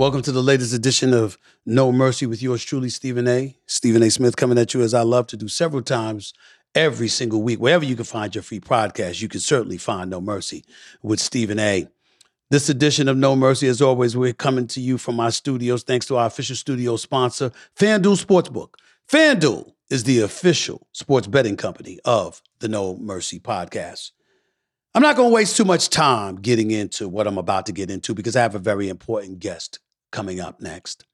Welcome to the latest edition of No Mercy with yours truly, Stephen A. Stephen A. Smith coming at you as I love to do several times every single week. Wherever you can find your free podcast, you can certainly find No Mercy with Stephen A. This edition of No Mercy, as always, we're coming to you from our studios thanks to our official studio sponsor, FanDuel Sportsbook. FanDuel is the official sports betting company of the No Mercy podcast. I'm not going to waste too much time getting into what I'm about to get into because I have a very important guest coming up next.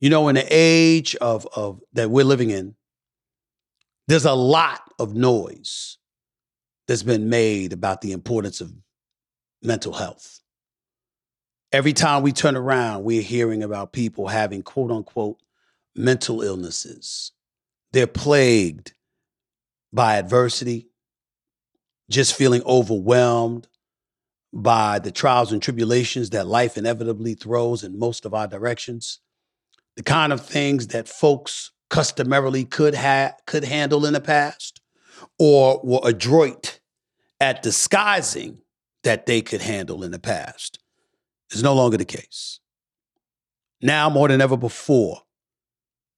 You know, in the age of, of that we're living in, there's a lot of noise that's been made about the importance of mental health. Every time we turn around, we're hearing about people having quote unquote mental illnesses. They're plagued by adversity, just feeling overwhelmed, by the trials and tribulations that life inevitably throws in most of our directions, the kind of things that folks customarily could have could handle in the past or were adroit at disguising that they could handle in the past is no longer the case. Now more than ever before,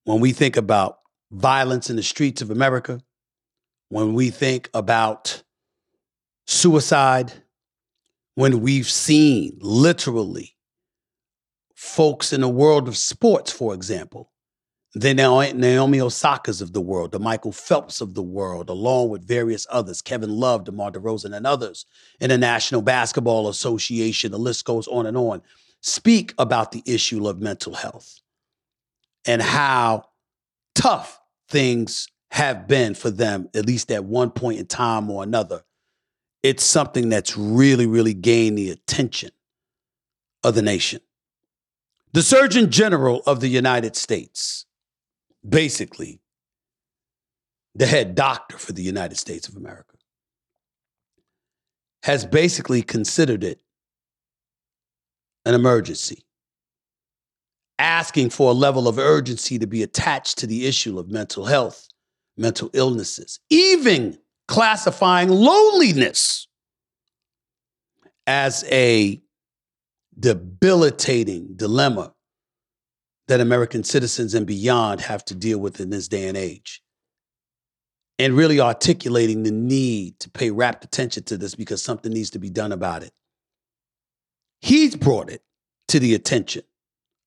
when we think about violence in the streets of America, when we think about suicide, when we've seen literally folks in the world of sports, for example, the Naomi Osaka's of the world, the Michael Phelps of the world, along with various others, Kevin Love, DeMar DeRozan, and others in the National Basketball Association, the list goes on and on, speak about the issue of mental health and how tough things have been for them, at least at one point in time or another, it's something that's really, really gained the attention of the nation. The Surgeon General of the United States, basically the head doctor for the United States of America, has basically considered it an emergency, asking for a level of urgency to be attached to the issue of mental health, mental illnesses, even classifying loneliness as a debilitating dilemma that American citizens and beyond have to deal with in this day and age. And really articulating the need to pay rapt attention to this because something needs to be done about it. He's brought it to the attention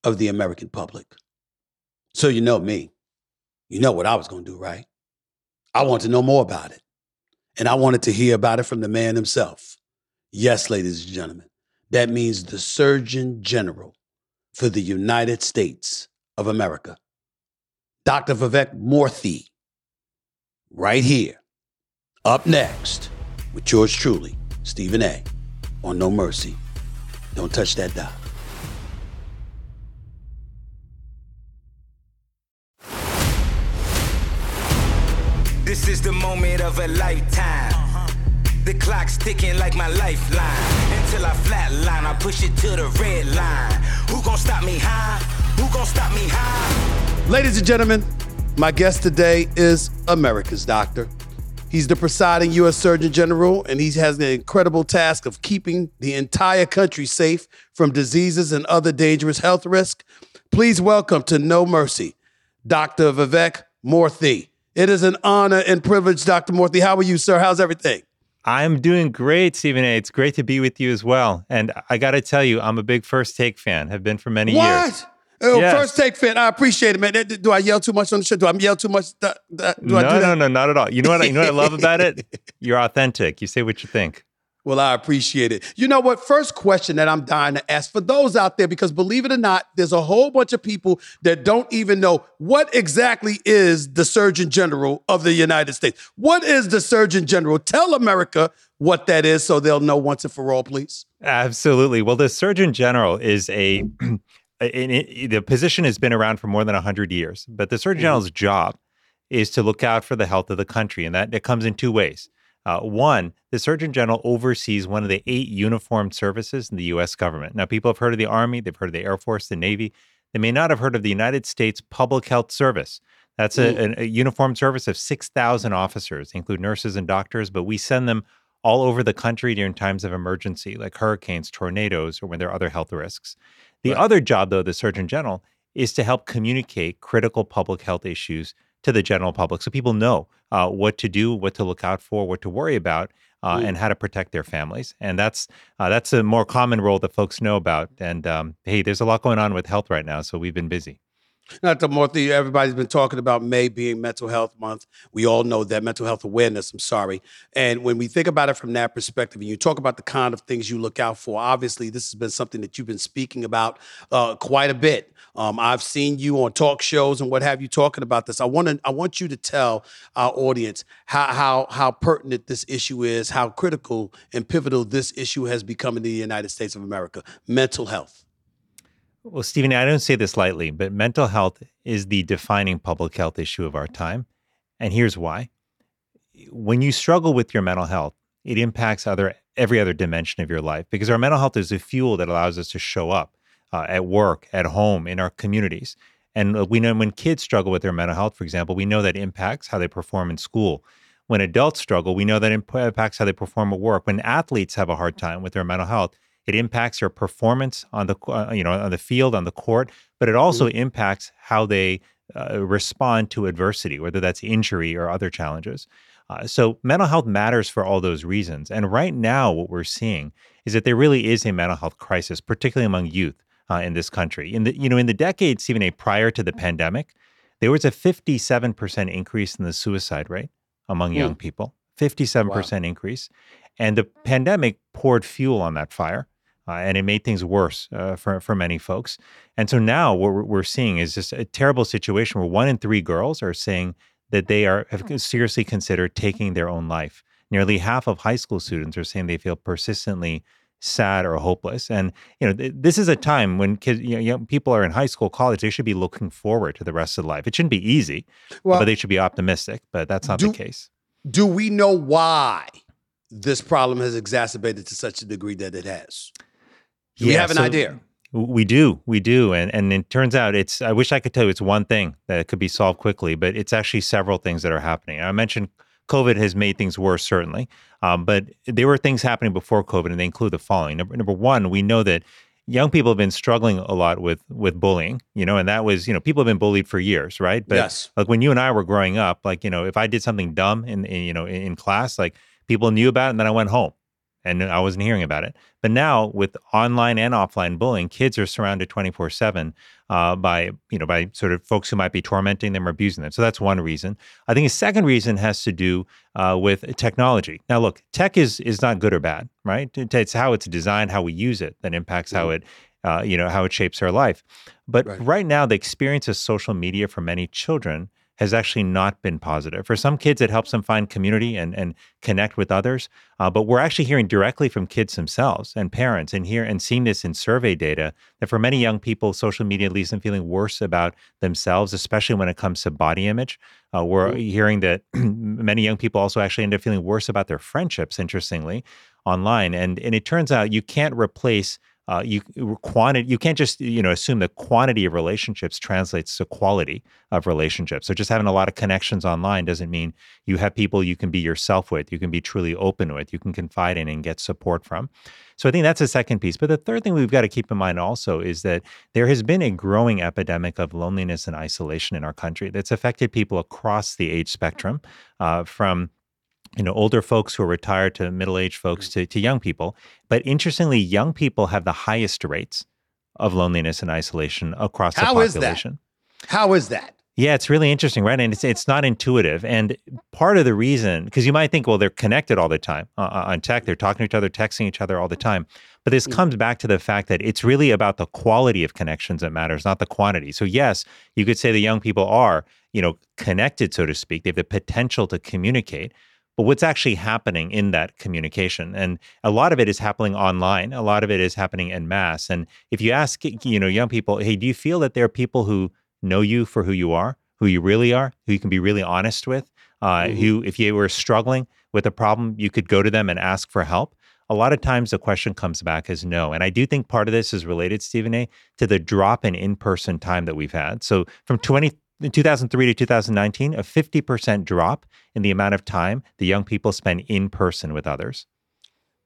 of the American public. So you know me. You know what I was going to do, right? I want to know more about it. And I wanted to hear about it from the man himself. Yes, ladies and gentlemen, that means the Surgeon General for the United States of America, Dr. Vivek Murthy, right here, up next with yours truly, Stephen A. on No Mercy. Don't touch that dial. This is the moment of a lifetime. The clock's ticking like my lifeline. Until I flatline, I push it to the red line. Who gon' stop me high? Who gon' stop me high? Ladies and gentlemen, my guest today is America's doctor. He's the presiding U.S. Surgeon General, and he has the incredible task of keeping the entire country safe from diseases and other dangerous health risks. Please welcome to No Mercy, Dr. Vivek Murthy. It is an honor and privilege, Dr. Murthy. How are you, sir? How's everything? I'm doing great, Stephen A. It's great to be with you as well. And I got to tell you, I'm a big First Take fan. Have been for many what? years. Uh, Yes. First take fan. I appreciate it, man. Do I yell too much on the show? Do I yell too much? Do, I no, do no, no, not at all. You know what? I, you know what I love about it? You're authentic. You say what you think. Well, I appreciate it. You know what? First question that I'm dying to ask for those out there, because believe it or not, there's a whole bunch of people that don't even know what exactly is the Surgeon General of the United States. What is the Surgeon General? Tell America what that is so they'll know once and for all, please. Absolutely. Well, the Surgeon General is a, it, the position has been around for more than 100 years, but the Surgeon mm-hmm. General's job is to look out for the health of the country. And that it comes in two ways. Uh, one, the Surgeon General oversees one of the eight uniformed services in the U.S. government. Now, people have heard of the Army, they've heard of the Air Force, the Navy. They may not have heard of the United States Public Health Service. That's a, an- a uniformed service of 6,000 officers, include nurses and doctors, but we send them all over the country during times of emergency, like hurricanes, tornadoes, or when there are other health risks. The Right. other job, though, the Surgeon General is to help communicate critical public health issues to the general public so people know uh, what to do, what to look out for, what to worry about, uh, Mm. and how to protect their families. And that's uh, that's a more common role that folks know about. And um, hey, there's a lot going on with health right now, so we've been busy. Not the more everybody's been talking about May being Mental Health Month. We all know that mental health awareness. I'm sorry, and when we think about it from that perspective, and you talk about the kind of things you look out for, obviously this has been something that you've been speaking about uh, quite a bit. Um, I've seen you on talk shows and what have you talking about this. I want to, I want you to tell our audience how how how pertinent this issue is, how critical and pivotal this issue has become in the United States of America. Mental health. Well, Stephen, I don't say this lightly, but mental health is the defining public health issue of our time. And here's why. When you struggle with your mental health, it impacts other every other dimension of your life because our mental health is the fuel that allows us to show up uh, at work, at home, in our communities. And uh, we know when kids struggle with their mental health, for example, we know that impacts how they perform in school. When adults struggle, we know that impacts how they perform at work. When athletes have a hard time with their mental health, it impacts their performance on the uh, you know on the field, on the court, but it also impacts how they uh, respond to adversity, whether that's injury or other challenges. Uh, so mental health matters for all those reasons. And right now, what we're seeing is that there really is a mental health crisis, particularly among youth uh, in this country. In the you know in the decades even a prior to the pandemic, there was a 57% increase in the suicide rate among Hmm. young people. 57% increase, and the pandemic poured fuel on that fire. Uh, and it made things worse uh, for, for many folks. And so now what we're, we're seeing is just a terrible situation where one in three girls are saying that they are have seriously considered taking their own life. Nearly half of high school students are saying they feel persistently sad or hopeless. And you know, th- this is a time when kids, you know, young people are in high school, college. They should be looking forward to the rest of life. It shouldn't be easy, Well, but they should be optimistic. But that's not do- the case. do we know why this problem has exacerbated to such a degree that it has? Do we have an so- idea? We do, we do, and and it turns out it's. I wish I could tell you it's one thing that could be solved quickly, but it's actually several things that are happening. I mentioned COVID has made things worse, certainly, um, but there were things happening before COVID, and they include the following. Number number one, we know that young people have been struggling a lot with with bullying, you know, and that was you know people have been bullied for years, right? But yes. like when you and I were growing up, like you know, if I did something dumb in, in you know in, in class, like people knew about it, and then I went home and I wasn't hearing about it. But now with online and offline bullying, kids are surrounded twenty four seven uh, by you know by sort of folks who might be tormenting them or abusing them. So that's one reason. I think a second reason has to do uh, with technology. Now, look, tech is is not good or bad, right? It's how it's designed, how we use it, that impacts how it. Uh, you know how it shapes our life, but Right. right now the experience of social media for many children has actually not been positive. For some kids, it helps them find community and, and connect with others. Uh, but we're actually hearing directly from kids themselves and parents, and here and seeing this in survey data that for many young people, social media leaves them feeling worse about themselves, especially when it comes to body image. Uh, we're hearing that many young people also actually end up feeling worse about their friendships. Interestingly, online, and and it turns out you can't replace uh, you quantity you can't just you know assume that quantity of relationships translates to quality of relationships. So just having a lot of connections online doesn't mean you have people you can be yourself with you can be truly open with you can confide in and get support from. So i think that's the second piece. But the third thing we've got to keep in mind also is that there has been a growing epidemic of loneliness and isolation in our country that's affected people across the age spectrum uh, from you know older folks who are retired to middle-aged folks to, to young people but interestingly young people have the highest rates of loneliness and isolation across How the is that? How is that? Yeah, it's really interesting, right? And it's it's not intuitive. And part of the reason, because you might think, well, they're connected all the time uh, uh, on tech, they're talking to each other, texting each other all the time. But this Mm. comes back to the fact that it's really about the quality of connections that matters, not the quantity. So yes, you could say the young people are, you know, connected, so to speak. They have the potential to communicate. But what's actually happening in that communication? And a lot of it is happening online. A lot of it is happening in mass. And if you ask, you know, young people, hey, do you feel that there are people who know you for who you are, who you really are, who you can be really honest with, uh, Mhm. who, if you were struggling with a problem, you could go to them and ask for help. A lot of times the question comes back as no. And I do think part of this is related, Stephen A., to the drop in in person time that we've had. So from 20, 2003 to 2019, a 50% drop in the amount of time the young people spend in person with others.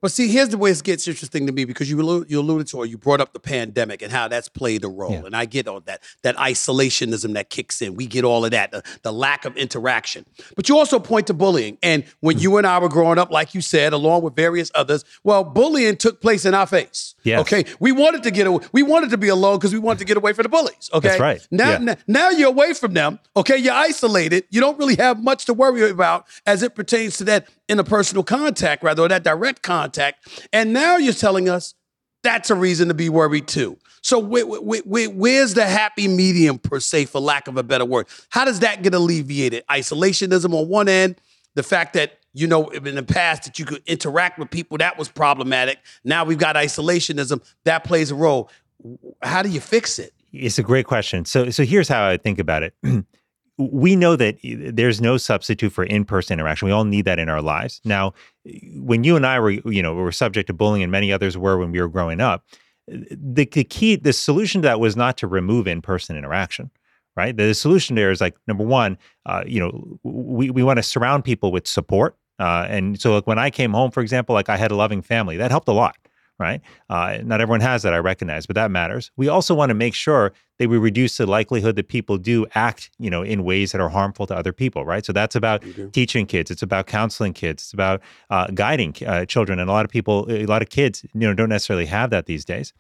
But see, here's the way it gets interesting to me because you allu- you alluded to or you brought up the pandemic and how that's played a role, Yeah. and I get all that that isolationism that kicks in. We get all of that, the, the lack of interaction. But you also point to bullying, and when Hmm. you and I were growing up, like you said, along with various others, well, bullying took place in our face. Yes. Okay, we wanted to get away, we wanted to be alone because we wanted to get away from the bullies. Okay, That's right. Now, Yeah. n- now you're away from them. Okay, you're isolated. You don't really have much to worry about as it pertains to that interpersonal contact, rather, or that direct contact. And now you're telling us that's a reason to be worried too. So where, where, where- where's the happy medium per se, for lack of a better word? How does that get alleviated? Isolationism on one end, the fact that you know in the past that you could interact with people that was problematic. Now we've got isolationism that plays a role. How do you fix it? It's a great question. So, so here's how I think about it. we know that there's no substitute for in-person interaction. We all need that in our lives. Now, when you and I were, you know, were subject to bullying, and many others were when we were growing up, the, the key, the solution to that was not to remove in-person interaction. Right. The solution there is like number one, uh, you know, we we want to surround people with support. Uh, and so, like when I came home, for example, like I had a loving family, that helped a lot right? Uh, not everyone has that, I recognize, but that matters. We also want to make sure that we reduce the likelihood that people do act, you know, in ways that are harmful to other people, right? So that's about teaching kids. It's about counseling kids. It's about uh, guiding uh, children. And a lot of people, a lot of kids, you know, don't necessarily have that these days.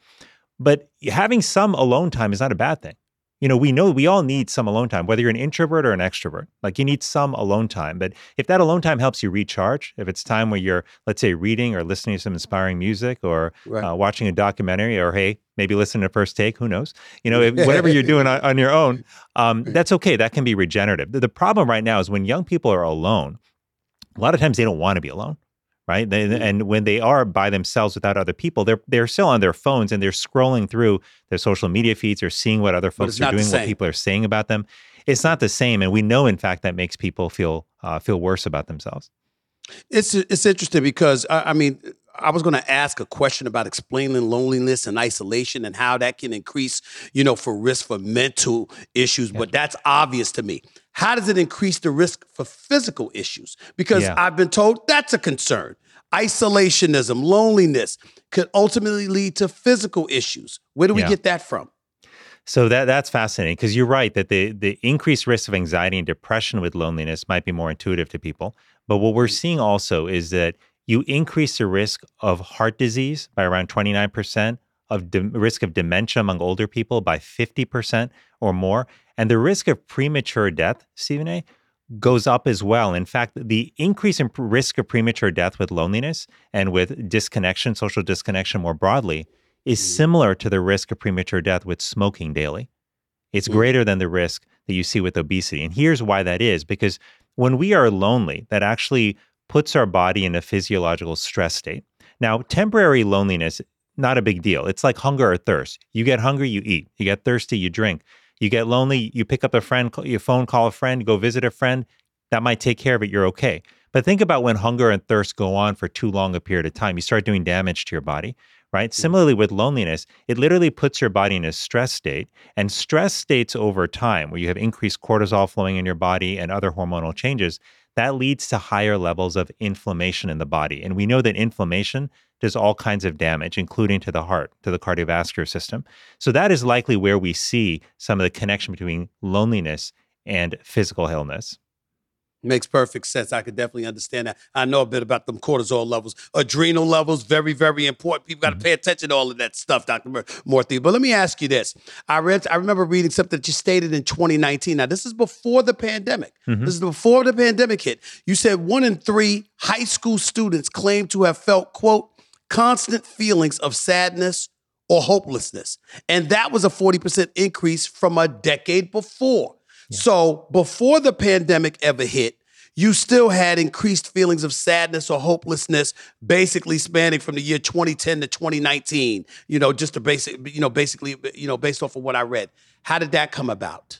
But having some alone time is not a bad thing. You know, we know we all need some alone time, whether you're an introvert or an extrovert. Like you need some alone time. But if that alone time helps you recharge, if it's time where you're, let's say, reading or listening to some inspiring music or Right. uh, watching a documentary or, hey, maybe listening to First Take, who knows? You know, if, whatever you're doing on, on your own, um, that's okay. That can be regenerative. The, the problem right now is when young people are alone, a lot of times they don't want to be alone right? They, Mm. and when they are by themselves without other people, they're they're still on their phones and they're scrolling through their social media feeds or seeing what other folks are doing, what people are saying about them. It's not the same, and we know, in fact, that makes people feel uh, feel worse about themselves. It's it's interesting because I, I mean I was going to ask a question about explaining loneliness and isolation and how that can increase, you know, for risk for mental issues, but that's obvious to me. How does it increase the risk for physical issues? Because Yeah. I've been told that's a concern. Isolationism, loneliness could ultimately lead to physical issues. Where do we Yeah. get that from? So that that's fascinating because you're right that the the increased risk of anxiety and depression with loneliness might be more intuitive to people. But what we're mm. seeing also is that you increase the risk of heart disease by around 29%, of de- risk of dementia among older people by 50% or more, and the risk of premature death, Stephen A, goes up as well. In fact, the increase in risk of premature death with loneliness and with disconnection, social disconnection more broadly, is similar to the risk of premature death with smoking daily. It's Mm. greater than the risk that you see with obesity. And here's why that is because when we are lonely, that actually puts our body in a physiological stress state. Now, temporary loneliness, not a big deal. It's like hunger or thirst. You get hungry, you eat. You get thirsty, you drink. You get lonely, you pick up a friend, your phone, call a friend, go visit a friend. That might take care of it. You're okay. But think about when hunger and thirst go on for too long a period of time. You start doing damage to your body, right? Similarly with loneliness, it literally puts your body in a stress state. And stress states over time, where you have increased cortisol flowing in your body and other hormonal changes, that leads to higher levels of inflammation in the body. And we know that inflammation does all kinds of damage, including to the heart, to the cardiovascular system. So that is likely where we see some of the connection between loneliness and physical illness. Makes perfect sense. I could definitely understand that. I know a bit about them cortisol levels, adrenal levels, very, very important. People got to Mm-hmm. pay attention to all of that stuff, Dr. Mur- Morthy. But let me ask you this. I read, I remember reading something that you stated in 2019. Now, this is before the pandemic. Mm-hmm. This is before the pandemic hit. You said one in three high school students claim to have felt, quote, constant feelings of sadness or hopelessness. And that was a 40% increase from a decade before. So before the pandemic ever hit, you still had increased feelings of sadness or hopelessness, basically spanning from the year 2010 to 2019. You know, just a basic, you know, basically, you know, based off of what I read. How did that come about?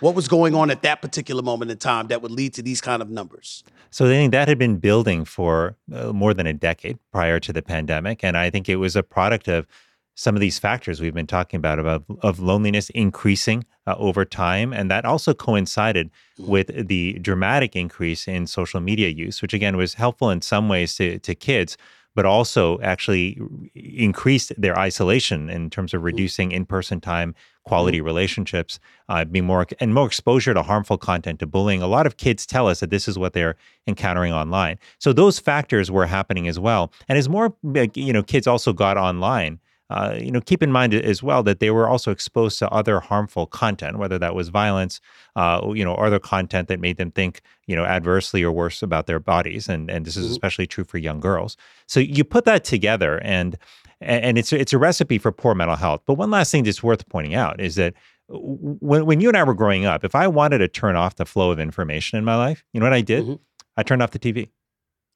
What was going on at that particular moment in time that would lead to these kind of numbers? So I think that had been building for uh, more than a decade prior to the pandemic, and I think it was a product of some of these factors we've been talking about about of loneliness increasing uh, over time, and that also coincided with the dramatic increase in social media use, which again was helpful in some ways to to kids, but also actually increased their isolation in terms of reducing in-person time, quality relationships, uh, be more and more exposure to harmful content, to bullying. A lot of kids tell us that this is what they're encountering online. So those factors were happening as well. And as more you know kids also got online. Uh, you know, keep in mind as well that they were also exposed to other harmful content, whether that was violence, uh, you know, or other content that made them think, you know, adversely or worse about their bodies, and and this is especially true for young girls. So you put that together, and and it's it's a recipe for poor mental health. But one last thing that's worth pointing out is that when when you and I were growing up, if I wanted to turn off the flow of information in my life, you know what I did? Mhm. I turned off the TV.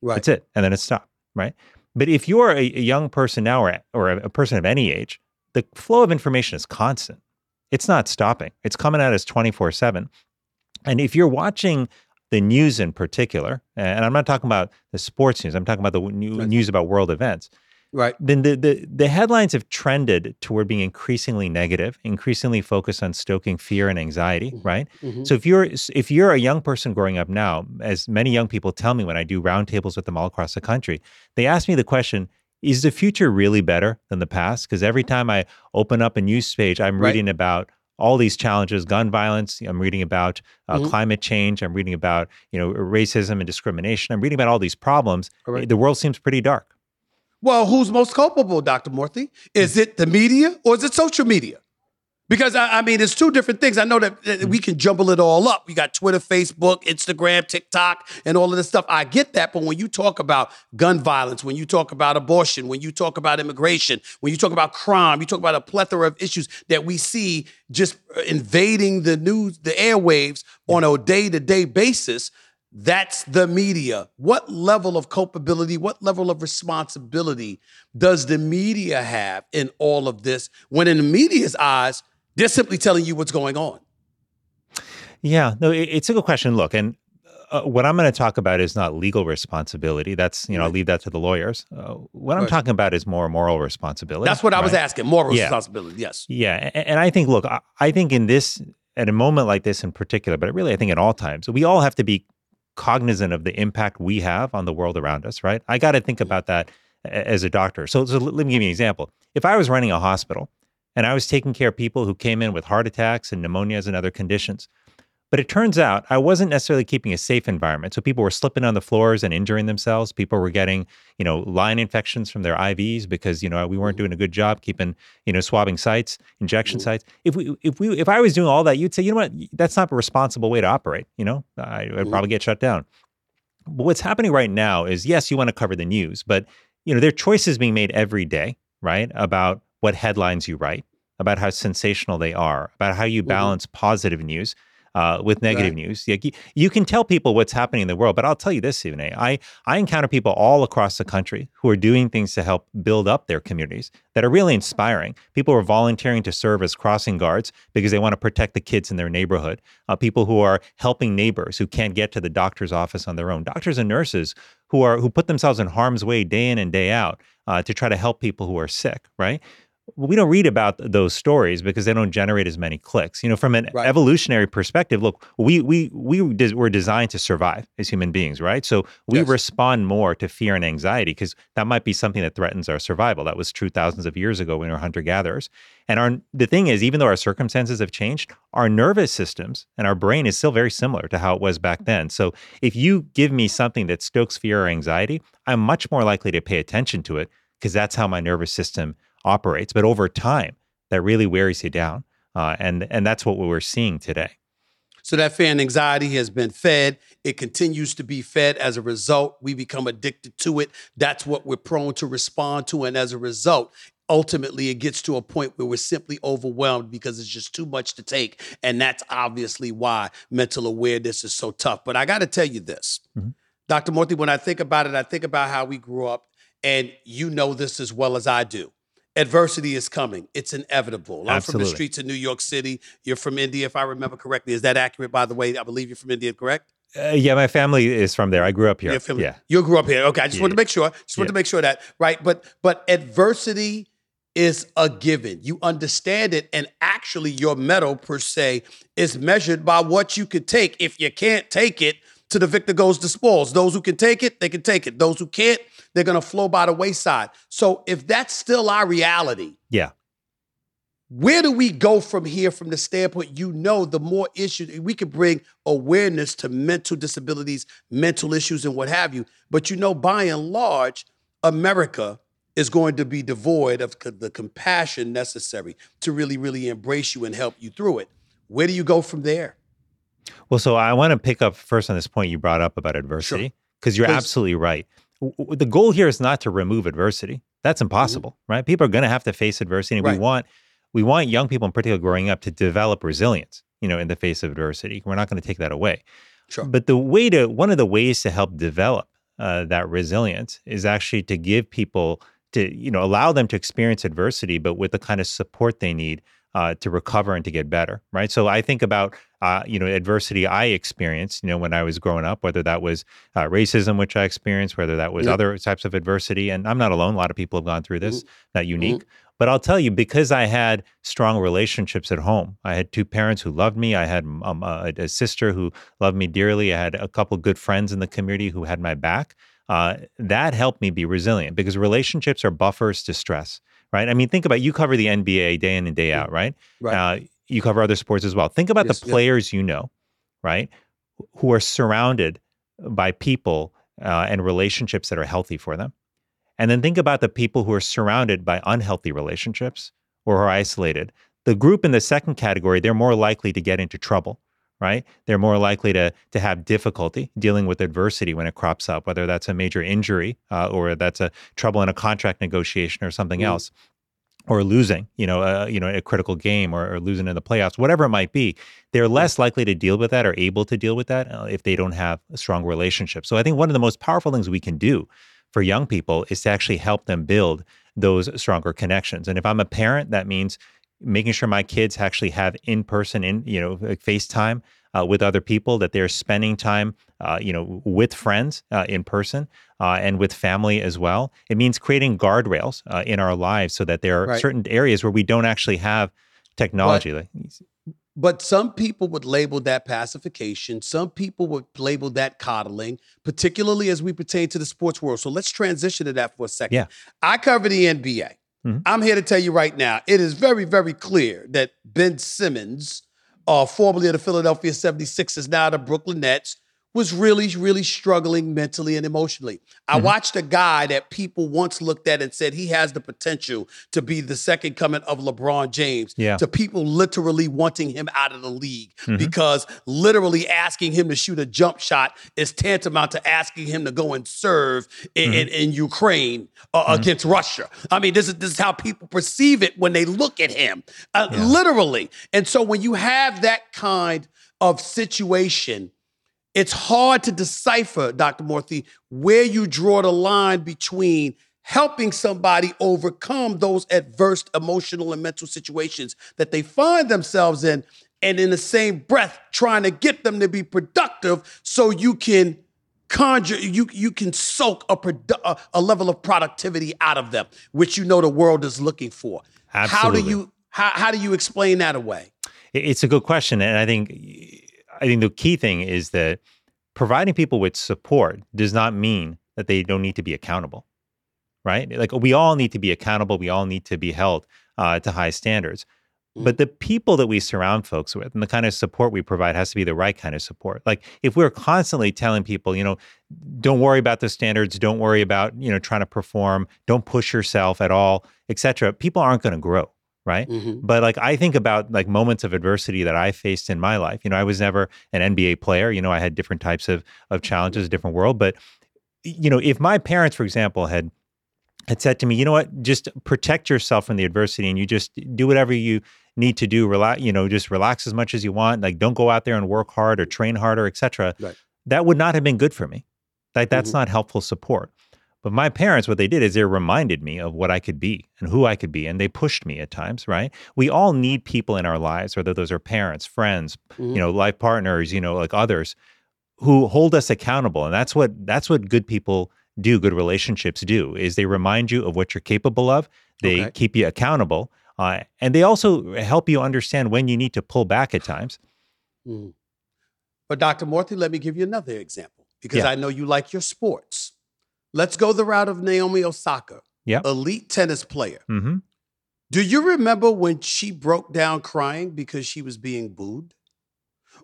Right. That's it, and then it stopped. Right. But if you're a, a young person now, or or a, a person of any age, the flow of information is constant. It's not stopping. It's coming at us twenty four seven. And if you're watching the news in particular, and I'm not talking about the sports news, I'm talking about the news about world events Right. then the, the the headlines have trended toward being increasingly negative, increasingly focused on stoking fear and anxiety, right? Mhm. So if you're if you're a young person growing up now, as many young people tell me when I do roundtables with them all across the country, they ask me the question, is the future really better than the past? Because every time I open up a news page, I'm Right. reading about all these challenges, gun violence. I'm reading about uh, Mhm. climate change. I'm reading about you know racism and discrimination. I'm reading about all these problems. Right. The world seems pretty dark. Well, who's most culpable, Dr. Morthy? Is it the media or is it social media? Because I, I mean, it's two different things. I know that, that we can jumble it all up. We got Twitter, Facebook, Instagram, TikTok, and all of this stuff. I get that. But when you talk about gun violence, when you talk about abortion, when you talk about immigration, when you talk about crime, you talk about a plethora of issues that we see just invading the news, the airwaves on a day to day basis. That's the media. What level of culpability, what level of responsibility does the media have in all of this when, in the media's eyes, they're simply telling you what's going on? Yeah, no, it's a good question. Look, and uh, what I'm going to talk about is not legal responsibility. That's you know, I'll leave that to the lawyers. Uh, what I'm Right. talking about is more moral responsibility. That's what I was right? asking. Moral Yeah. responsibility, yes. Yeah, and I think, look, I- I think in this, at a moment like this in particular, but really, I think at all times, we all have to be cognizant of the impact we have on the world around us, right? I got to think mm-hmm. about that as a doctor. So, so let me give you an example. If I was running a hospital and I was taking care of people who came in with heart attacks and pneumonias and other conditions, but it turns out I wasn't necessarily keeping a safe environment. So people were slipping on the floors and injuring themselves. People were getting, you know, line infections from their IVs because, you know, we weren't mm-hmm. doing a good job keeping, you know, swabbing sites, injection mm-hmm. sites. If we if we if I was doing all that, you'd say, you know what, that's not a responsible way to operate. You know, I would Mhm. probably get shut down. But what's happening right now is yes, you want to cover the news, but you know, there are choices being made every day, right? About what headlines you write, about how sensational they are, about how you mm-hmm. balance positive news uh, with negative Right. news. Like, you, you can tell people what's happening in the world, but I'll tell you this, A. I, I encounter people all across the country who are doing things to help build up their communities that are really inspiring. People who are volunteering to serve as crossing guards because they want to protect the kids in their neighborhood. Uh, people who are helping neighbors who can't get to the doctor's office on their own. Doctors and nurses who are who put themselves in harm's way day in and day out uh, to try to help people who are sick. Right we don't read about those stories because they don't generate as many clicks. You know, from an Right. evolutionary perspective, look, we we we were designed to survive as human beings, right? So we Yes. respond more to fear and anxiety because that might be something that threatens our survival. That was true thousands of years ago when we were hunter gatherers. And our the thing is, even though our circumstances have changed, our nervous systems and our brain is still very similar to how it was back then. So if you give me something that stokes fear or anxiety, I'm much more likely to pay attention to it because that's how my nervous system operates. But over time, that really wears you down, uh, and and that's what we're seeing today. So that fear and anxiety has been fed. It continues to be fed. As a result, we become addicted to it. That's what we're prone to respond to. And as a result, ultimately, it gets to a point where we're simply overwhelmed because it's just too much to take. And that's obviously why mental awareness is so tough. But I got to tell you this, Mhm. Dr. Morthy, when I think about it, I think about how we grew up. And you know this as well as I do. Adversity is coming. It's inevitable. I'm from the streets of New York City. You're from India, if I remember correctly. Is that accurate, by the way? I believe you're from India, correct? Uh, yeah, my family is from there. I grew up here. Yeah, You grew up here. Okay. I just Yeah. wanted to make sure. Just wanted Yeah. to make sure that, right? But but adversity is a given. You understand it, and actually your mettle per se is measured by what you could take. If you can't take it, to the victor goes the spoils. Those who can take it, they can take it. Those who can't, they're gonna flow by the wayside. So if that's still our reality, yeah. where do we go from here from the standpoint you know the more issues we could bring awareness to mental disabilities mental issues and what have you but you know by and large america is going to be devoid of the compassion necessary to really really embrace you and help you through it where do you go from there Well, so I want to pick up first on this point you brought up about adversity because you're Please. absolutely right. W- The goal here is not to remove adversity. That's impossible, right? People are going to have to face adversity, and Mm-hmm. Right. we want we want young people in particular growing up to develop resilience. You know, in the face of adversity, we're not going to take that away. Sure. But the way to one of the ways to help develop uh, that resilience is actually to give people to you know allow them to experience adversity, but with the kind of support they need uh, to recover and to get better. Right. So I think about uh, you know adversity I experienced you know when I was growing up, whether that was uh, racism which I experienced, whether that was Yeah. other types of adversity, and I'm not alone. A lot of people have gone through this. Mm-hmm. Not unique. But I'll tell you, because I had strong relationships at home, I had two parents who loved me. I had um, a, a sister who loved me dearly. I had a couple good friends in the community who had my back. Uh, that helped me be resilient because relationships are buffers to stress, right? I mean, think about you cover the NBA day in and day out, right? right Uh, you cover other sports as well. Think about Yes, the yeah. players you know, right? Who are surrounded by people uh, and relationships that are healthy for them. And then think about the people who are surrounded by unhealthy relationships or are isolated. The group in the second category, they're more likely to get into trouble, right? They're more likely to, to have difficulty dealing with adversity when it crops up, whether that's a major injury uh, or that's a trouble in a contract negotiation or something Mm. else. Or losing, you know, uh, you know, a critical game, or, or losing in the playoffs, whatever it might be, they're less likely to deal with that or able to deal with that uh, if they don't have a strong relationship. So I think one of the most powerful things we can do for young people is to actually help them build those stronger connections. And if I'm a parent, that means making sure my kids actually have in person, in you know, like FaceTime uh, with other people, that they're spending time, uh, you know, with friends uh, in person uh, and with family as well. It means creating guardrails uh, in our lives so that there are Right. certain areas where we don't actually have technology. like But some people would label that pacification. Some people would label that coddling, particularly as we pertain to the sports world. So let's transition to that for a second. Yeah. I cover the NBA. Mhm. I'm here to tell you right now, it is very, very clear that Ben Simmons, uh, formerly of the Philadelphia 76ers, now the Brooklyn Nets, was really, really struggling mentally and emotionally. I Mhm. watched a guy that people once looked at and said he has the potential to be the second coming of LeBron James Yeah. to people literally wanting him out of the league Mhm. because literally asking him to shoot a jump shot is tantamount to asking him to go and serve in, in, in Ukraine uh, against Russia. I mean, this is this is how people perceive it when they look at him, uh, Yeah. literally. And so when you have that kind of situation, it's hard to decipher, Dr. Morthy, where you draw the line between helping somebody overcome those adverse emotional and mental situations that they find themselves in, and in the same breath, trying to get them to be productive so you can conjure you you can soak a, produ- a a level of productivity out of them, which you know the world is looking for. Absolutely. How do you how how do you explain that away? It's a good question, and I think I think the key thing is that providing people with support does not mean that they don't need to be accountable, right? Like we all need to be accountable. We all need to be held uh, to high standards. But the people that we surround folks with and the kind of support we provide has to be the right kind of support. Like if we're constantly telling people, you know, don't worry about the standards, don't worry about, you know, trying to perform, don't push yourself at all, et cetera, people aren't going to grow, right? Mhm. But like I think about like moments of adversity that I faced in my life. You know, I was never an NBA player. You know, I had different types of of challenges, a different world. But you know, if my parents, for example, had had said to me, you know what, just protect yourself from the adversity and you just do whatever you need to do, relax, you know, just relax as much as you want. Like don't go out there and work hard or train harder, etc. Right. That would not have been good for me. Like that's Mhm. not helpful support. But my parents, what they did is they reminded me of what I could be and who I could be. And they pushed me at times, right? We all need people in our lives, whether those are parents, friends, Mhm. you know, life partners, you know, like others who hold us accountable. And that's what that's what good people do, good relationships do, is they remind you of what you're capable of. They Okay. keep you accountable. Uh, and they also help you understand when you need to pull back at times. Mhm. But Dr. Morthy, let me give you another example because Yeah. I know you like your sports. Let's go the route of Naomi Osaka, Yep. elite tennis player. hmm Do you remember when she broke down crying because she was being booed?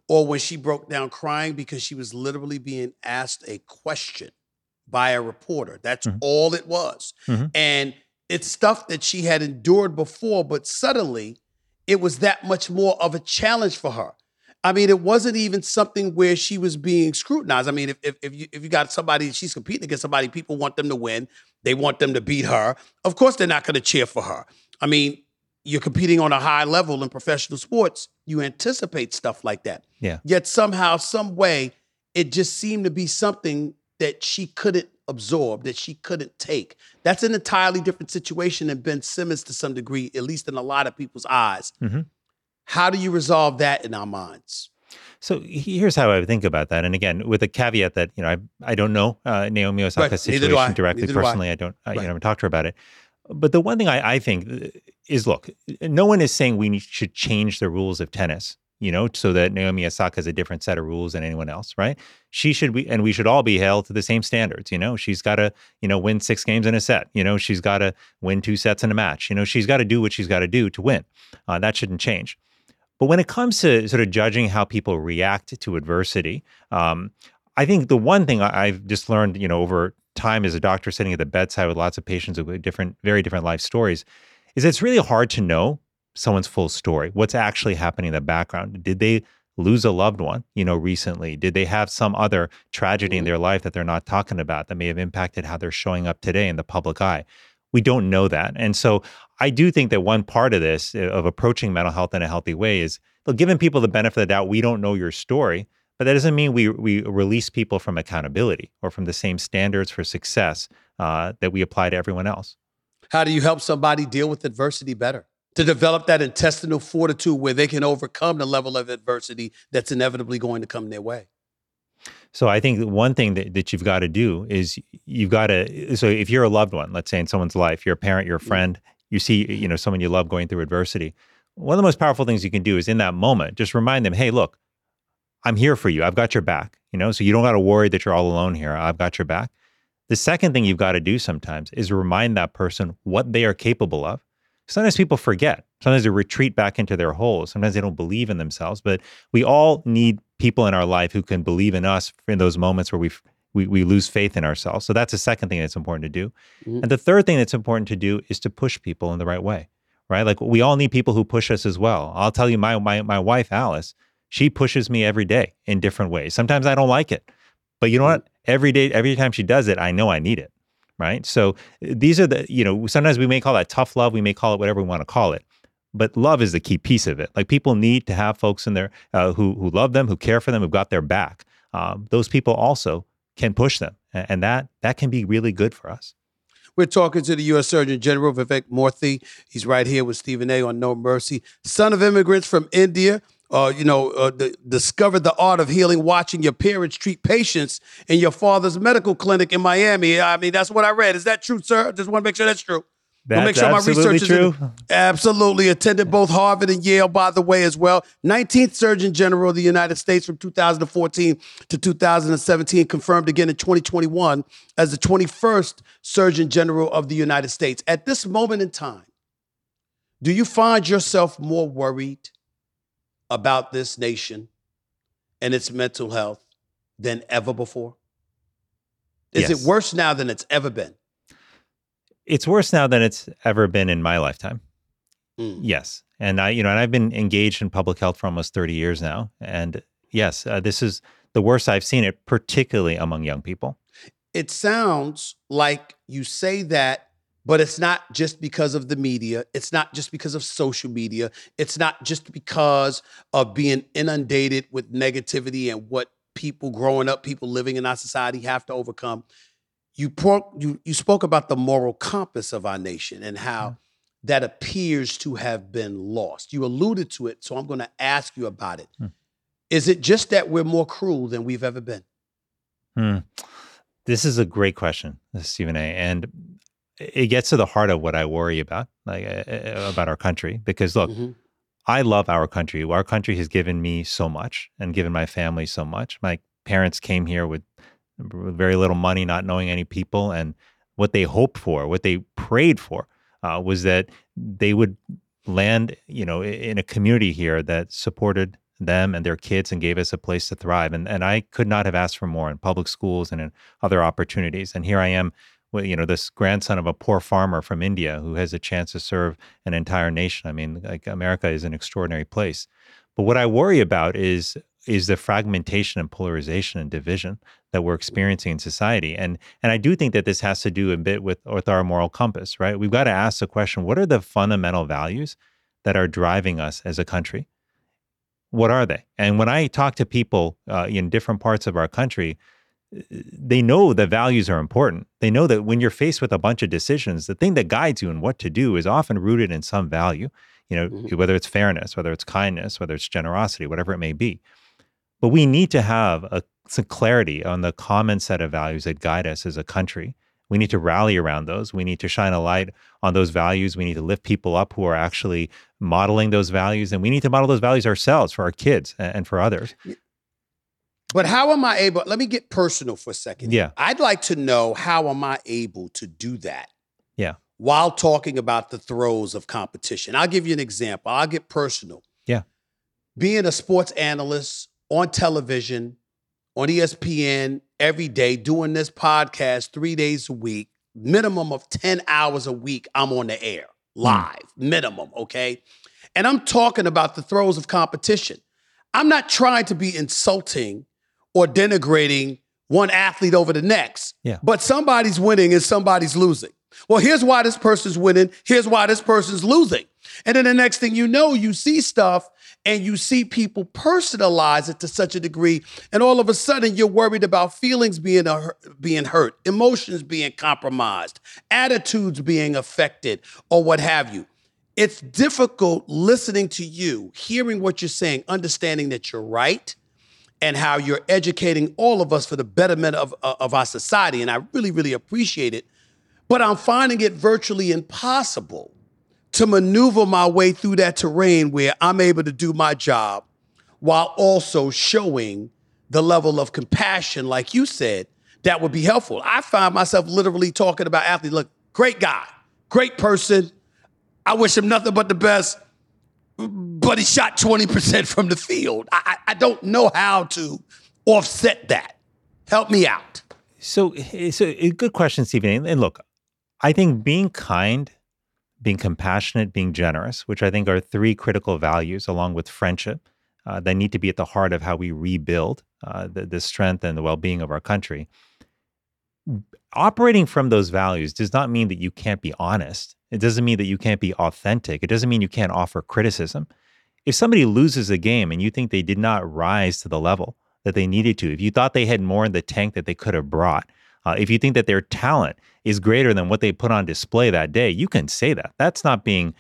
Or when she broke down crying because she was literally being asked a question by a reporter? That's Mhm. all it was. Mhm. And it's stuff that she had endured before, but suddenly it was that much more of a challenge for her. I mean, it wasn't even something where she was being scrutinized. I mean, if, if, if you if you got somebody, she's competing against somebody, people want them to win. They want them to beat her. Of course, they're not going to cheer for her. I mean, you're competing on a high level in professional sports. You anticipate stuff like that. Yeah. Yet somehow, some way, it just seemed to be something that she couldn't absorb, that she couldn't take. That's an entirely different situation than Ben Simmons to some degree, at least in a lot of people's eyes. Mhm. How do you resolve that in our minds? So here's how I would think about that. And again, with a caveat that, you know, I, I don't know uh, Naomi Osaka's neither do I. situation directly Neither do I. personally. I, don't, I, you Right. know, haven't talked to her about it. But the one thing I, I think uh, is look, no one is saying we need, should change the rules of tennis, you know, so that Naomi Osaka has a different set of rules than anyone else, right? She should be, and we should all be held to the same standards. You know, she's got to, you know, win six games in a set. You know, she's got to win two sets in a match. You know, she's got to do what she's got to do to win. Uh, that shouldn't change. But when it comes to sort of judging how people react to adversity, um, I think the one thing I- I've just learned, you know, over time as a doctor sitting at the bedside with lots of patients with different, very different life stories, is it's really hard to know someone's full story. What's actually happening in the background? Did they lose a loved one, you know, recently? Did they have some other tragedy in their life that they're not talking about that may have impacted how they're showing up today in the public eye? We don't know that. And so I do think that one part of this, uh, of approaching mental health in a healthy way, is giving people the benefit of the doubt. We don't know your story, but that doesn't mean we we release people from accountability or from the same standards for success uh, that we apply to everyone else. How do you help somebody deal with adversity better? To develop that intestinal fortitude where they can overcome the level of adversity that's inevitably going to come their way. So I think one thing that, that you've got to do is you've got to so if you're a loved one, let's say in someone's life, you're a parent, you're a friend, you see, you know, someone you love going through adversity. One of the most powerful things you can do is in that moment, just remind them, hey, look, I'm here for you. I've got your back. You know, so you don't got to worry that you're all alone here. I've got your back. The second thing you've got to do sometimes is remind that person what they are capable of. Sometimes people forget. Sometimes they retreat back into their holes. Sometimes they don't believe in themselves. But we all need people in our life who can believe in us in those moments where we we, we lose faith in ourselves. So that's the second thing that's important to do. Mhm. And the third thing that's important to do is to push people in the right way, right? Like we all need people who push us as well. I'll tell you, my my my wife Alice, she pushes me every day in different ways. Sometimes I don't like it, but you know what? Every day, every time she does it, I know I need it, right? So uh, these are the you know sometimes we may call that tough love, we may call it whatever we want to call it. But love is the key piece of it. Like people need to have folks in there uh, who who love them, who care for them, who've got their back. Um, those people also can push them, and that that can be really good for us. We're talking to the U.S. Surgeon General Vivek Murthy. He's right here with Stephen A. on No Mercy. Son of immigrants from India, uh, you know, uh, d- discovered the art of healing watching your parents treat patients in your father's medical clinic in Miami. I mean, that's what I read. Is that true, sir? Just want to make sure that's true. That's absolutely is true. absolutely attended both Harvard and Yale, by the way, as well. 19th Surgeon General of the United States from 2014 to 2017, confirmed again in 2021 as the 21st Surgeon General of the United States. At this moment in time, do you find yourself more worried about this nation and its mental health than ever before? Is Yes. it worse now than it's ever been? It's worse now than it's ever been in my lifetime. Mm. Yes, and I, you know, and I've been engaged in public health for almost thirty years now, and yes, uh, this is the worst I've seen it, particularly among young people. it sounds like you say that, but it's not just because of the media. It's not just because of social media. It's not just because of being inundated with negativity and what people growing up, people living in our society have to overcome. You, you, you spoke about the moral compass of our nation and how that appears to have been lost. You alluded to it, so I'm going to ask you about it. Hmm. Is it just that we're more cruel than we've ever been? Hmm. This is a great question, Stephen A. And it gets to the heart of what I worry about, like uh, about our country. Because look, Mhm. I love our country. Our country has given me so much and given my family so much. My parents came here with with very little money, not knowing any people, and what they hoped for, what they prayed for, uh, was that they would land, you know, in a community here that supported them and their kids and gave us a place to thrive. And and I could not have asked for more in public schools and in other opportunities. And here I am, you know, this grandson of a poor farmer from India who has a chance to serve an entire nation. I mean, like America is an extraordinary place. But what I worry about is is the fragmentation and polarization and division that we're experiencing in society. And and I do think that this has to do a bit with, with our moral compass, right? We've got to ask the question, what are the fundamental values that are driving us as a country? What are they? And when I talk to people uh, in different parts of our country, uh, they know that values are important. They know that when you're faced with a bunch of decisions, the thing that guides you in what to do is often rooted in some value, you know, Mhm. whether it's fairness, whether it's kindness, whether it's generosity, whatever it may be. But we need to have a, some clarity on the common set of values that guide us as a country. We need to rally around those. We need to shine a light on those values. We need to lift people up who are actually modeling those values. And we need to model those values ourselves for our kids and for others. But how am I able? Let me get personal for a second. Yeah. I'd like to know how am I able to do that? Yeah. While talking about the throes of competition. I'll give you an example. I'll get personal. Yeah. Being a sports analyst on television, on ESPN every day, doing this podcast three days a week, minimum of 10 hours a week, I'm on the air hmm. live, minimum, okay? And I'm talking about the throes of competition. I'm not trying to be insulting or denigrating one athlete over the next. Yeah. But somebody's winning and somebody's losing. Well, here's why this person's winning. Here's why this person's losing. And then the next thing you know, you see stuff and you see people personalize it to such a degree. And all of a sudden, you're worried about feelings being, being hurt, emotions being compromised, attitudes being affected, or what have you. It's difficult listening to you, hearing what you're saying, understanding that you're right and how you're educating all of us for the betterment of, uh, of our society. And I really, really appreciate it. But I'm finding it virtually impossible to maneuver my way through that terrain where I'm able to do my job while also showing the level of compassion, like you said, that would be helpful. I find myself literally talking about athletes. Look, great guy, great person. I wish him nothing but the best but he shot 20% from the field. I, I don't know how to offset that. Help me out. So a, a eh, good question, Stephen. And look, I think being kind, being compassionate, being generous, which I think are three critical values, along with friendship, uh, that need to be at the heart of how we rebuild uh, the, the strength and the well-being of our country. Operating from those values does not mean that you can't be honest. It doesn't mean that you can't be authentic. It doesn't mean you can't offer criticism. If somebody loses a game and you think they did not rise to the level that they needed to, if you thought they had more in the tank that they could have brought, uh, if you think that their talent is greater than what they put on display that day, you can say that. That's not being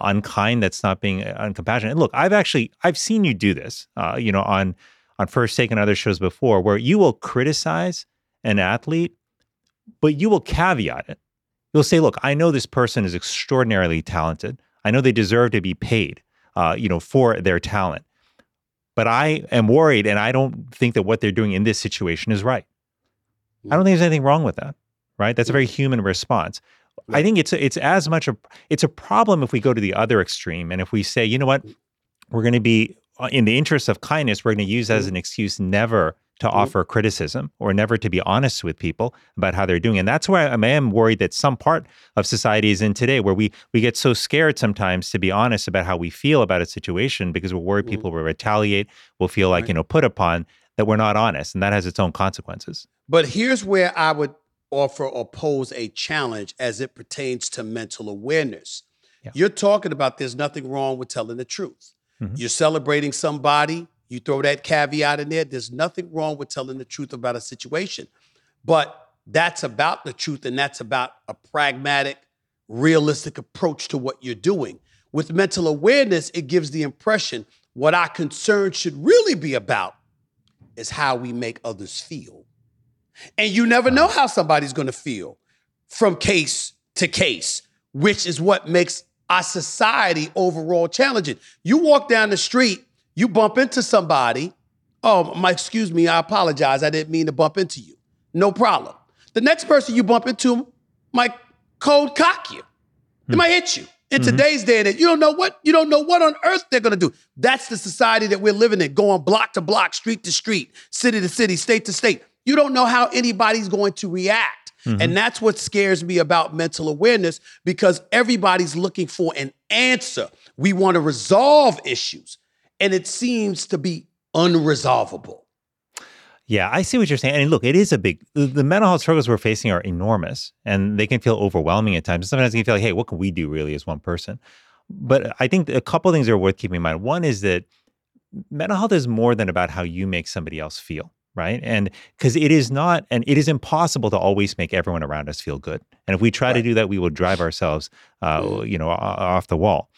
unkind, that's not being uh, uncompassionate. And look, I've actually I've seen you do this, uh, you know, on on First Take and other shows before, where you will criticize an athlete, but you will caveat it. You'll say, "Look, I know this person is extraordinarily talented. I know they deserve to be paid, uh, you know, for their talent." But I am worried, and I don't think that what they're doing in this situation is right. I don't think there's anything wrong with that, right? That's a very mm. human response. I think it's it's as much a it's a problem if we go to the other extreme and if we say, you know what, we're going to be uh, in the interest of kindness, we're going to use as mm. an excuse never to mm. offer criticism or never to be honest with people about how they're doing. And that's why I am worried that some part of society is in today where we we get so scared sometimes to be honest about how we feel about a situation because we're worried people will retaliate, will feel like, you know, put upon that we're not honest. And that has its own consequences. But here's where I would offer or pose a challenge as it pertains to mental awareness. Yeah. You're talking about there's nothing wrong with telling the truth. Mhm. You're celebrating somebody, you throw that caveat in there. There's nothing wrong with telling the truth about a situation. But that's about the truth and that's about a pragmatic, realistic approach to what you're doing. With mental awareness, it gives the impression what our concern should really be about is how we make others feel. And you never know how somebody's gonna feel from case to case, which is what makes our society overall challenging. You walk down the street, you bump into somebody. Oh, my, excuse me, I apologize. I didn't mean to bump into you. No problem. The next person you bump into might cold cock you. They hmm. might hit you. In mm-hmm. today's day and age, you don't know what you don't know what on earth they're gonna do. That's the society that we're living in, going block to block, street to street, city to city, state to state. You don't know how anybody's going to react. Mm-hmm. And that's what scares me about mental awareness because everybody's looking for an answer. We want to resolve issues, and it seems to be unresolvable. Yeah, I see what you're saying. And look, it is a big, the, the mental health struggles we're facing are enormous and they can feel overwhelming at times. Sometimes you can feel like, hey, what can we do really as one person? But I think a couple things are worth keeping in mind. One is that mental health is more than about how you make somebody else feel, right? And because it is not, and it is impossible to always make everyone around us feel good. And if we try to do that, we will drive ourselves, uh, you know, off the wall.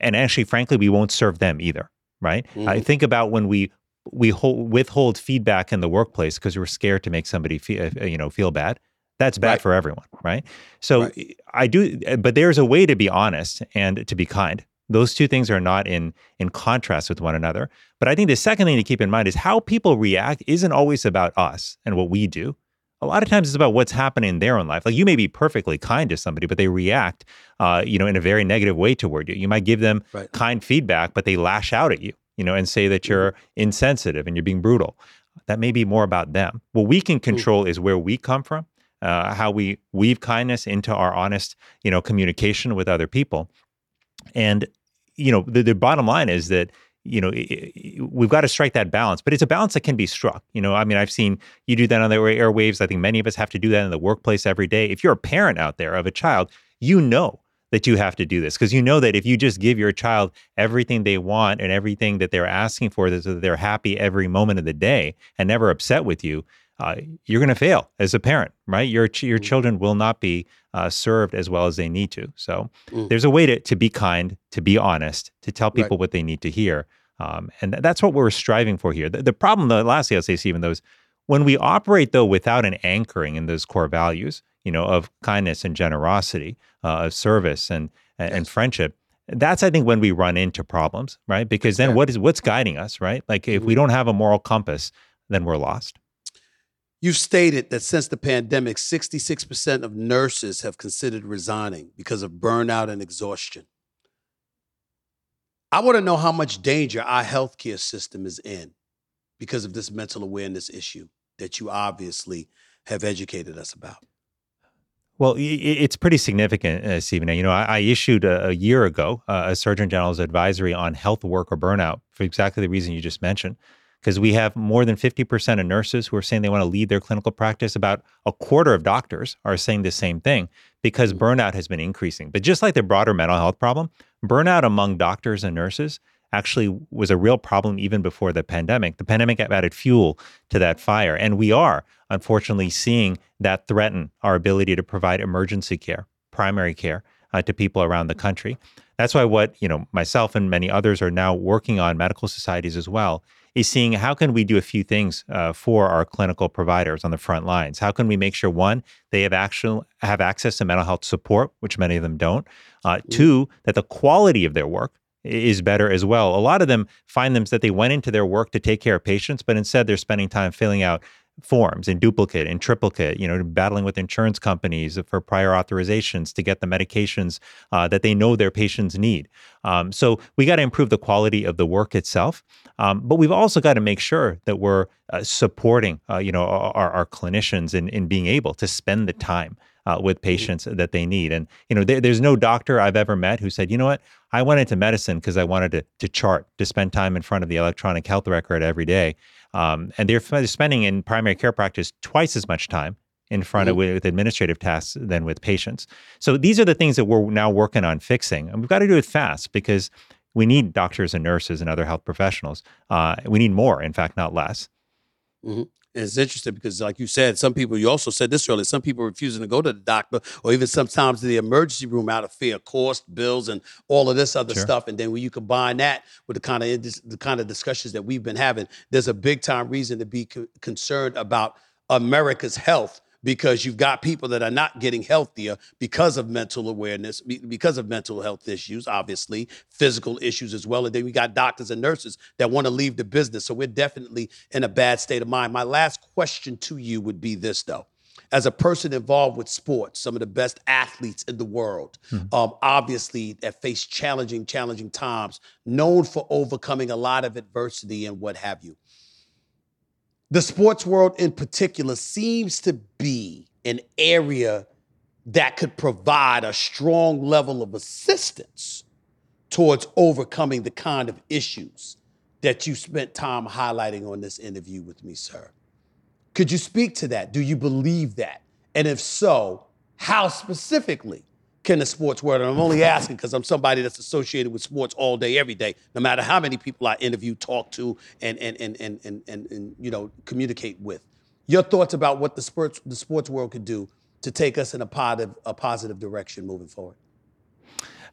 And actually, frankly, we won't serve them either, right? I Mhm. think about when we we hold, withhold feedback in the workplace because we're scared to make somebody feel, you know, feel bad. That's bad Right. for everyone, right? So Right. I do, but there's a way to be honest and to be kind. Those two things are not in in contrast with one another. But I think the second thing to keep in mind is how people react isn't always about us and what we do. A lot of times it's about what's happening in their own life. Like you may be perfectly kind to somebody, but they react, uh, you know, in a very negative way toward you. You might give them Right. kind feedback, but they lash out at you, you know, and say that you're insensitive and you're being brutal. That may be more about them. What we can control is where we come from, uh, how we weave kindness into our honest, you know, communication with other people. And you know, the, the bottom line is that you know we've got to strike that balance, but it's a balance that can be struck. You know, I mean, I've seen you do that on the airwaves. I think many of us have to do that in the workplace every day. If you're a parent out there of a child, you know that you have to do this because you know that if you just give your child everything they want and everything that they're asking for, so that they're happy every moment of the day and never upset with you, uh, you're going to fail as a parent, right? Your ch- your children will not be uh, served as well as they need to. So Mm. there's a way to to be kind, to be honest, to tell Right. people what they need to hear, um, and th- that's what we're striving for here. The, the problem, the lastly, I'll say, Stephen, though, is when we operate though without an anchoring in those core values, you know, of kindness and generosity, uh, of service and and, and friendship. That's I think when we run into problems, right? Because then Yeah. what is what's guiding us, right? Like if we Mhm. don't have a moral compass, then we're lost. You've stated that since the pandemic, 66% of nurses have considered resigning because of burnout and exhaustion. I want to know how much danger our healthcare system is in because of this mental awareness issue that you obviously have educated us about. Well, it's pretty significant, uh, Stephen. You know, I, I issued a, a year ago uh, a Surgeon General's advisory on health worker burnout for exactly the reason you just mentioned. Because we have more than 50% of nurses who are saying they want to leave their clinical practice. About a quarter of doctors are saying the same thing because burnout has been increasing. But just like the broader mental health problem, burnout among doctors and nurses actually was a real problem even before the pandemic. The pandemic added fuel to that fire. And we are, unfortunately, seeing that threaten our ability to provide emergency care, primary care, uh, to people around the country. That's why what you know myself and many others are now working on medical societies as well is seeing how can we do a few things uh, for our clinical providers on the front lines. How can we make sure one they have actual have access to mental health support, which many of them don't. Uh. Two, that the quality of their work is better as well. A lot of them find them that they went into their work to take care of patients, but instead they're spending time filling out forms in duplicate and triplicate you know battling with insurance companies for prior authorizations to get the medications uh, that they know their patients need um, so we got to improve the quality of the work itself um, but we've also got to make sure that we're uh, supporting uh, you know our, our clinicians in, in being able to spend the time uh, with patients that they need. And you know, there, there's no doctor I've ever met who said, you know what, I went into medicine because I wanted to to chart, to spend time in front of the electronic health record every day. Um, and they're spending in primary care practice twice as much time in front mm-hmm. of with administrative tasks than with patients. So these are the things that we're now working on fixing, and we've got to do it fast because we need doctors and nurses and other health professionals. Uh, we need more, in fact, not less. Mm-hmm. And it's interesting because, like you said, some people, you also said this earlier, some people refusing to go to the doctor or even sometimes to the emergency room out of fear, cost, bills, and all of this other sure. stuff. And then when you combine that with the kind of the kind of discussions that we've been having, there's a big time reason to be co- concerned about America's health because you've got people that are not getting healthier because of mental awareness, because of mental health issues, obviously, physical issues as well. And then we got doctors and nurses that want to leave the business. So we're definitely in a bad state of mind. My last question to you would be this, though as a person involved with sports, some of the best athletes in the world, mm-hmm. um, obviously that face challenging, challenging times, known for overcoming a lot of adversity and what have you the sports world in particular seems to be an area that could provide a strong level of assistance towards overcoming the kind of issues that you spent time highlighting on this interview with me, sir. Could you speak to that? Do you believe that? And if so, how specifically can the sports world? And I'm only asking because I'm somebody that's associated with sports all day, every day, no matter how many people I interview, talk to, and and and and and, and, and you know communicate with. Your thoughts about what the sports the sports world could do to take us in a positive a positive direction moving forward.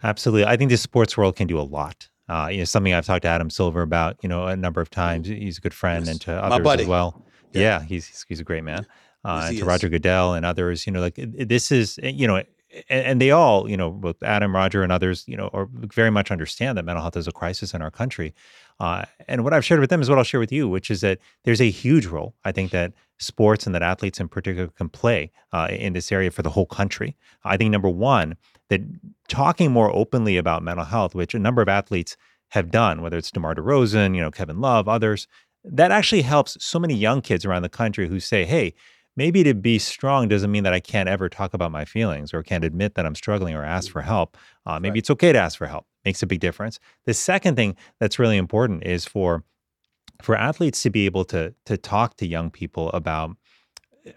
Absolutely, I think the sports world can do a lot. Uh, you know, something I've talked to Adam Silver about, you know, a number of times. He's a good friend, yes. and to others as well. Yeah, yeah he's he's a great man. Uh, and to is. Roger Goodell and others, you know, like this is, you know, and, and, they all, you know, both Adam, Roger, and others, you know, are very much understand that mental health is a crisis in our country. Uh, and what I've shared with them is what I'll share with you, which is that there's a huge role I think that sports and that athletes in particular can play uh, in this area for the whole country. I think number one, that talking more openly about mental health, which a number of athletes have done, whether it's DeMar DeRozan, you know, Kevin Love, others, that actually helps so many young kids around the country who say, hey, maybe to be strong doesn't mean that I can't ever talk about my feelings or can't admit that I'm struggling or ask for help. Uh, maybe right. it's okay to ask for help. Makes a big difference. The second thing that's really important is for for athletes to be able to to talk to young people about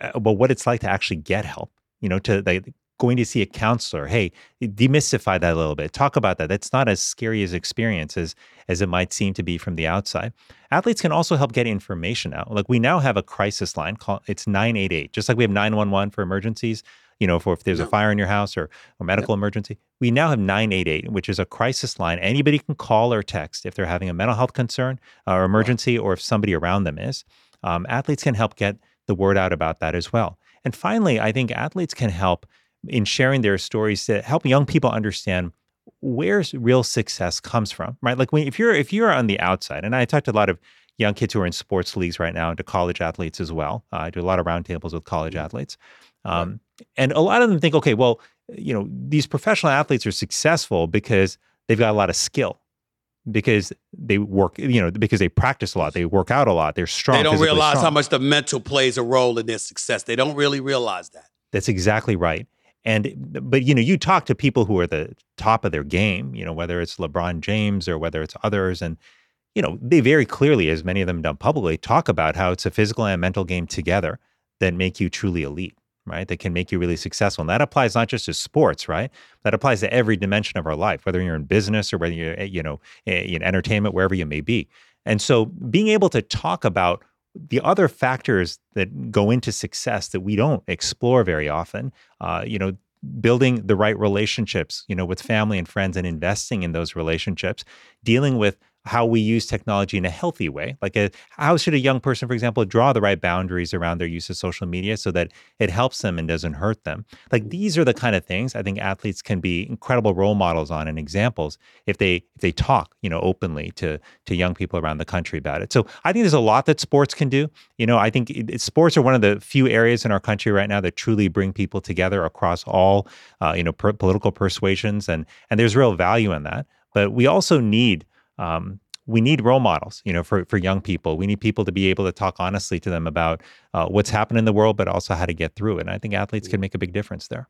uh, about what it's like to actually get help. You know, to like going to see a counselor. Hey, demystify that a little bit. Talk about that. That's not as scary as experience as, as it might seem to be from the outside. Athletes can also help get information out. Like we now have a crisis line called it's 988. Just like we have 911 for emergencies, you know, for if there's a fire in your house or a medical emergency. We now have 988, which is a crisis line. Anybody can call or text if they're having a mental health concern or emergency or if somebody around them is. Um, athletes can help get the word out about that as well. And finally, I think athletes can help in sharing their stories to help young people understand where real success comes from, right? Like when, if you're if you're on the outside, and I talked to a lot of young kids who are in sports leagues right now, and to college athletes as well. Uh, I do a lot of roundtables with college mm-hmm. athletes, um, and a lot of them think, okay, well, you know, these professional athletes are successful because they've got a lot of skill, because they work, you know, because they practice a lot, they work out a lot, they're strong. They don't realize strong. how much the mental plays a role in their success. They don't really realize that. That's exactly right. And but you know, you talk to people who are the top of their game, you know, whether it's LeBron James or whether it's others, and you know, they very clearly, as many of them done publicly, talk about how it's a physical and mental game together that make you truly elite, right? That can make you really successful. And that applies not just to sports, right? That applies to every dimension of our life, whether you're in business or whether you're, eh, you know, eh, in entertainment, wherever you may be. And so being able to talk about the other factors that go into success that we don't explore very often, uh, you know, building the right relationships, you know, with family and friends and investing in those relationships, dealing with how we use technology in a healthy way. Like, a, how should a young person, for example, draw the right boundaries around their use of social media so that it helps them and doesn't hurt them? Like, these are the kind of things I think athletes can be incredible role models on and examples if they if they talk, you know, openly to to young people around the country about it. So, I think there's a lot that sports can do. You know, I think it, sports are one of the few areas in our country right now that truly bring people together across all, uh, you know, per- political persuasions, and and there's real value in that. But we also need um, we need role models, you know, for, for young people. We need people to be able to talk honestly to them about uh, what's happened in the world, but also how to get through it. And I think athletes can make a big difference there.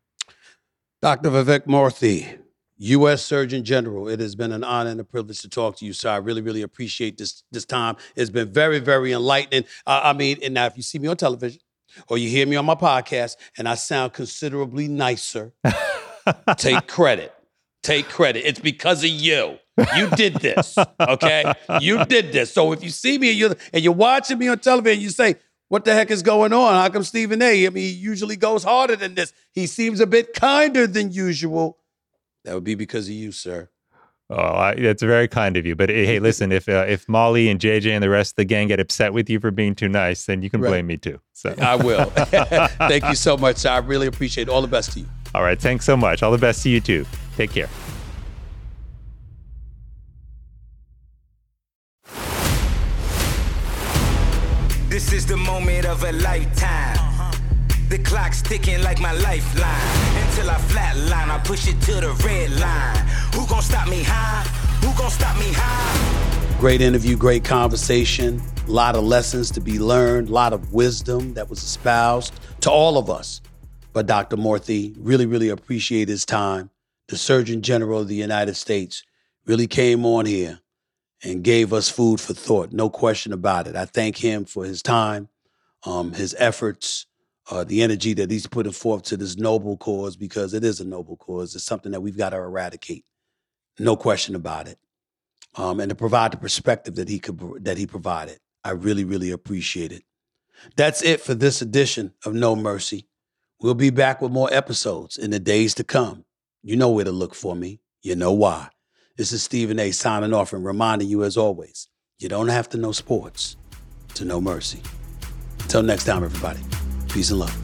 Dr. Vivek Murthy, U.S. Surgeon General. It has been an honor and a privilege to talk to you, sir. I really, really appreciate this this time. It's been very, very enlightening. Uh, I mean, and now if you see me on television or you hear me on my podcast and I sound considerably nicer, take credit. Take credit. It's because of you. You did this, okay? You did this. So if you see me and you're, and you're watching me on television, you say, what the heck is going on? How come Stephen A? I mean, he usually goes harder than this. He seems a bit kinder than usual. That would be because of you, sir. Oh, I, that's very kind of you. But hey, listen, if uh, if Molly and JJ and the rest of the gang get upset with you for being too nice, then you can right. blame me too. So I will. Thank you so much. I really appreciate it. All the best to you. All right. Thanks so much. All the best to you too. Take care. This is the moment of a lifetime. The clock's ticking like my lifeline. Until I flatline, I push it to the red line. Who gon' stop me high? Who gon' stop me high? Great interview, great conversation. A lot of lessons to be learned, a lot of wisdom that was espoused to all of us. But Dr. Murthy really, really appreciate his time. The Surgeon General of the United States really came on here and gave us food for thought. No question about it. I thank him for his time, um, his efforts, uh, the energy that he's putting forth to this noble cause because it is a noble cause. It's something that we've got to eradicate. No question about it. Um, and to provide the perspective that he could that he provided, I really, really appreciate it. That's it for this edition of No Mercy. We'll be back with more episodes in the days to come. You know where to look for me. You know why. This is Stephen A. signing off and reminding you, as always, you don't have to know sports to know mercy. Until next time, everybody, peace and love.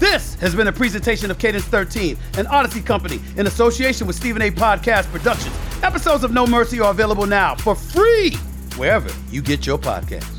This has been a presentation of Cadence 13, an Audacy company in association with Stephen A. Podcast Productions. Episodes of No Mercy are available now for free wherever you get your podcast.